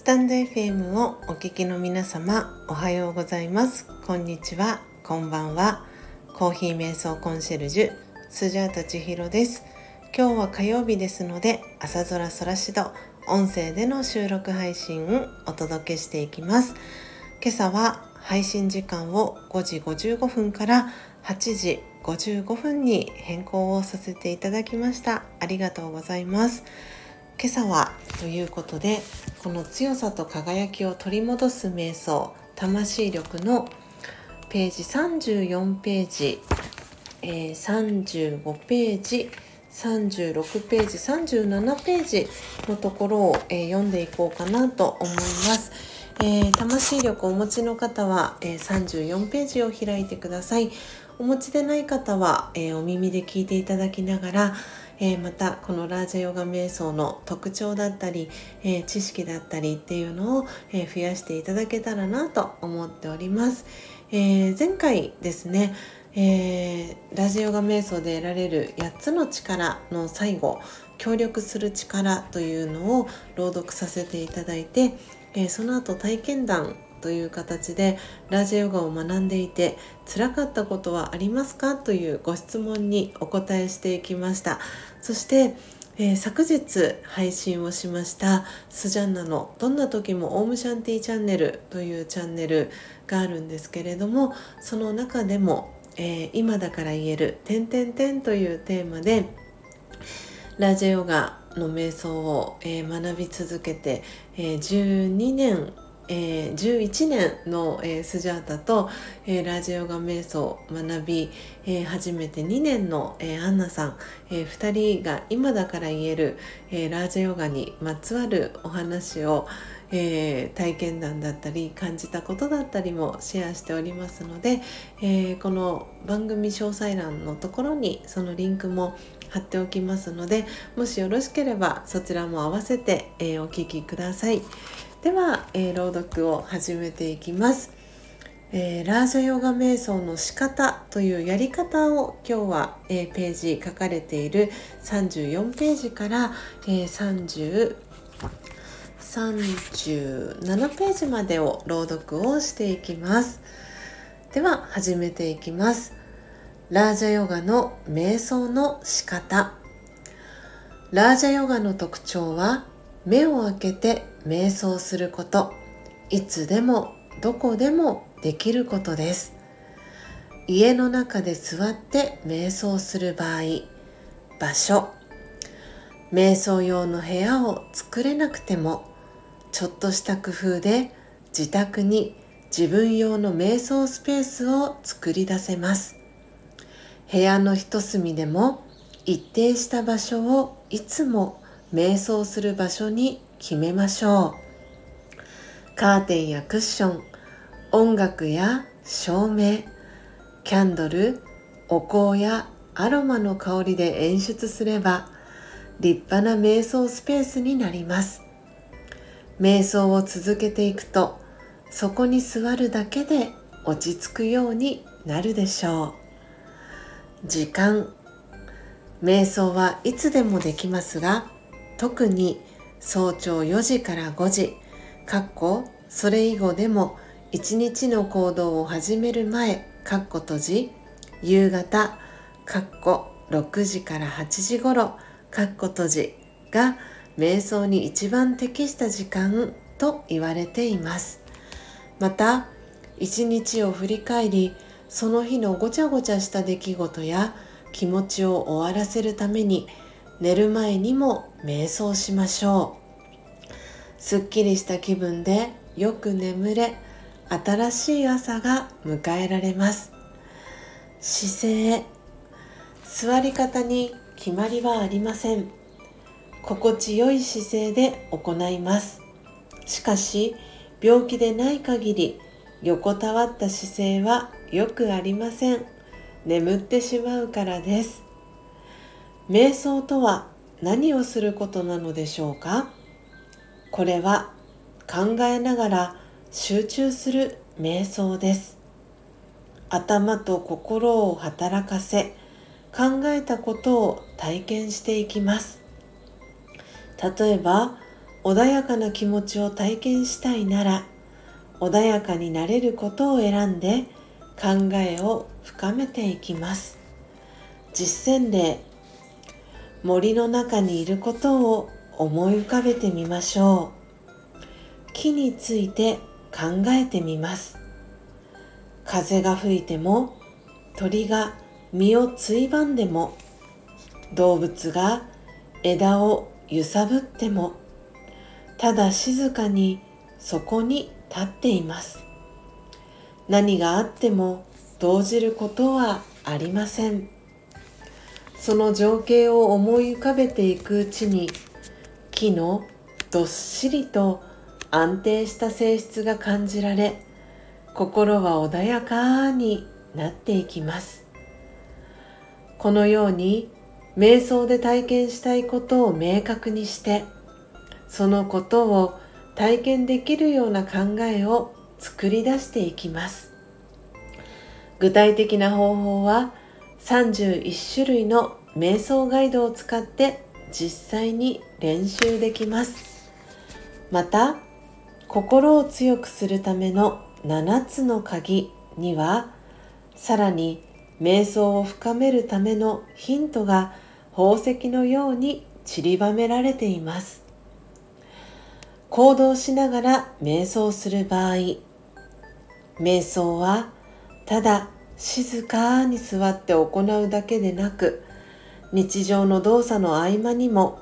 スタンド FM をお聞きの皆様おはようございます。こんにちは。こんばんは。コーヒー瞑想コンシェルジュスジャータ千尋です。今日は火曜日ですので朝空空しど音声での収録配信をお届けしていきます。今朝は配信時間を5時55分から8時55分に変更をさせていただきました。ありがとうございます。今朝はということでこの強さと輝きを取り戻す瞑想魂力のページ34ページ、えー、35ページ36ページ37ページのところを、えー、読んでいこうかなと思います。えー、魂力をお持ちの方は、えー、34ページを開いてください。お持ちでない方は、えー、お耳で聞いていただきながら、えまたこのラージャヨガ瞑想の特徴だったり、え知識だったりっていうのを、え増やしていただけたらなと思っております。え前回ですねえー、ラジオガ瞑想で得られる8つの力の最後協力する力というのを朗読させていただいて、えー、その後体験談という形でラジオヨガを学んでいて辛かったことはありますかというご質問にお答えしていきました。そして、えー、昨日配信をしましたスジャンナのどんな時もオームシャンティチャンネルというチャンネルがあるんですけれどもその中でもえー、今だから言える「てんてんてん」というテーマでラジオヨガの瞑想を、えー、学び続けて、えー、12年えー、11年の、えー、スジャータと、えー、ラジオガ瞑想学び、えー、初めて2年の、えー、アンナさん、えー、2人が今だから言える、えー、ラージヨガにまつわるお話を、えー、体験談だったり感じたことだったりもシェアしておりますので、えー、この番組詳細欄のところにそのリンクも貼っておきますのでもしよろしければそちらも合わせて、えー、お聴きください。では、え朗読を始めていきます。えー、ラージャヨガ瞑想の仕方というやり方を今日は、えー、ページ書かれている34ページから、えー、30 37ページまでを朗読をしていきます。では始めていきます。ラージャヨガの瞑想の仕方。ラージャヨガの特徴は目を開けて瞑想すること。いつでもどこでもできることです。家の中で座って瞑想する場合場所。瞑想用の部屋を作れなくてもちょっとした工夫で自宅に自分用の瞑想スペースを作り出せます。部屋の一隅でも一定した場所をいつも瞑想する場所に決めましょう。カーテンやクッション音楽や照明キャンドルお香やアロマの香りで演出すれば立派な瞑想スペースになります。瞑想を続けていくとそこに座るだけで落ち着くようになるでしょう。時間。瞑想はいつでもできますが特に早朝4時から5時かっこそれ以後でも一日の行動を始める前かっこ閉じ夕方かっこ6時から8時頃かっこ閉じが瞑想に一番適した時間と言われています。また一日を振り返りその日のごちゃごちゃした出来事や気持ちを終わらせるために寝る前にも瞑想しましょう。すっきりした気分でよく眠れ新しい朝が迎えられます。姿勢座り方に決まりはありません。心地よい姿勢で行います。しかし病気でない限り横たわった姿勢はよくありません。眠ってしまうからです。瞑想とは何をすることなのでしょうか？これは考えながら集中する瞑想です。頭と心を働かせ考えたことを体験していきます。例えば穏やかな気持ちを体験したいなら穏やかになれることを選んで考えを深めていきます。実践例森の中にいることを思い浮かべてみましょう。木について考えてみます。風が吹いても鳥が身をついばんでも動物が枝を揺さぶってもただ静かにそこに立っています。何があっても動じることはありません。その情景を思い浮かべていくうちに木のどっしりと安定した性質が感じられ心は穏やかになっていきます。このように瞑想で体験したいことを明確にしてそのことを体験できるような考えを作り出していきます。具体的な方法は31種類の瞑想ガイドを使って実際に練習できます。また心を強くするための7つの鍵にはさらに瞑想を深めるためのヒントが宝石のように散りばめられています。行動しながら瞑想する場合瞑想はただ静かに座って行うだけでなく日常の動作の合間にも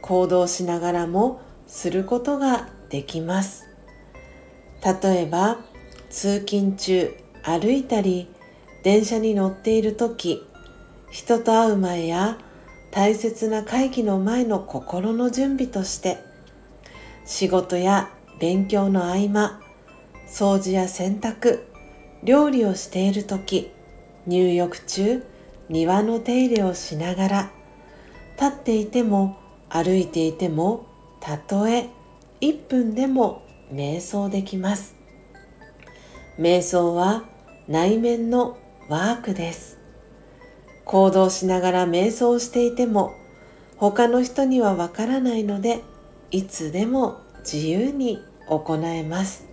行動しながらもすることができます。例えば通勤中歩いたり電車に乗っている時人と会う前や大切な会議の前の心の準備として仕事や勉強の合間掃除や洗濯料理をしている時入浴中庭の手入れをしながら立っていても歩いていてもたとえ1分でも瞑想できます。瞑想は内面のワークです。行動しながら瞑想していても他の人にはわからないのでいつでも自由に行えます。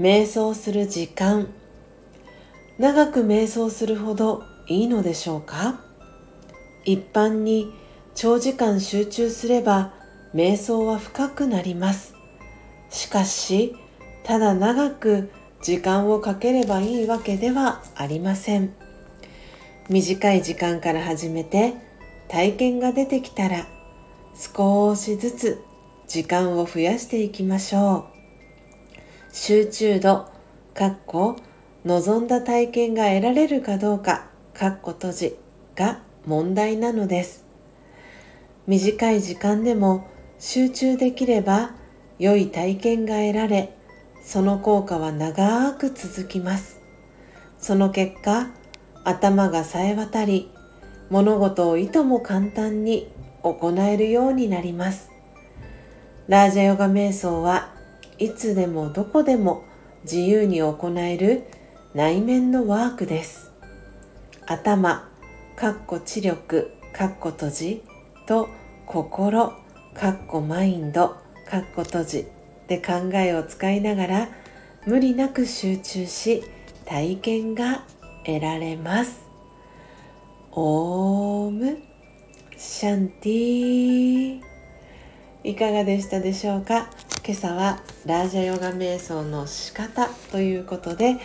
瞑想する時間。長く瞑想するほどいいのでしょうか？一般に長時間集中すれば瞑想は深くなります。しかしただ長く時間をかければいいわけではありません。短い時間から始めて体験が出てきたら少しずつ時間を増やしていきましょう。集中度かっこ望んだ体験が得られるかどうかかっこ閉じが問題なのです。短い時間でも集中できれば良い体験が得られその効果は長く続きます。その結果頭が冴え渡り物事をいとも簡単に行えるようになります。ラージャヨガ瞑想はいつでもどこでも自由に行える内面のワークです。頭かっこ知力かっこ閉じと心かっこマインドかっこ閉じで考えを使いながら無理なく集中し体験が得られます。オームシャンティいかがでしたでしょうか？今朝はラージャヨガ瞑想の仕方ということで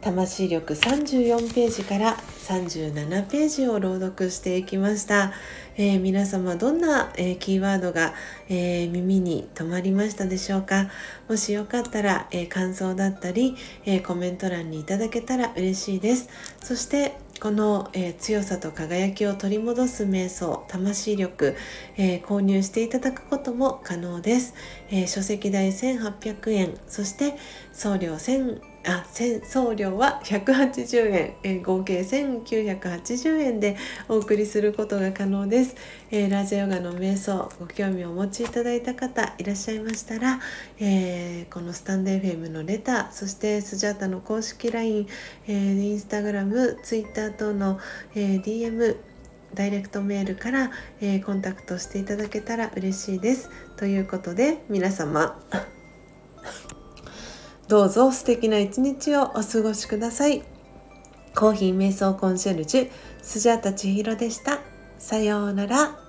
魂力34ページから37ページを朗読していきました、えー、皆様どんな、えー、キーワードが、えー、耳に留まりましたでしょうか？もしよかったら、え感想だったり、えコメント欄にいただけたら嬉しいです。そしてこの、えー、強さと輝きを取り戻す瞑想魂力、えー、購入していただくことも可能です、えー、書籍代1800円そして送料1000あ送料は180円、えー、合計1980円でお送りすることが可能です、えー、ラジオヨガの瞑想ご興味をお持ちいただいた方いらっしゃいましたら、えー、このスタンド FM のレターそしてスジャータの公式 LINE、えー、インスタグラムツイッター等の、え DM ダイレクトメールから、え、コンタクトしていただけたら嬉しいです。ということで皆様。どうぞ素敵な一日をお過ごしください。コーヒー瞑想コンシェルジュスジャータ千尋でした。さようなら。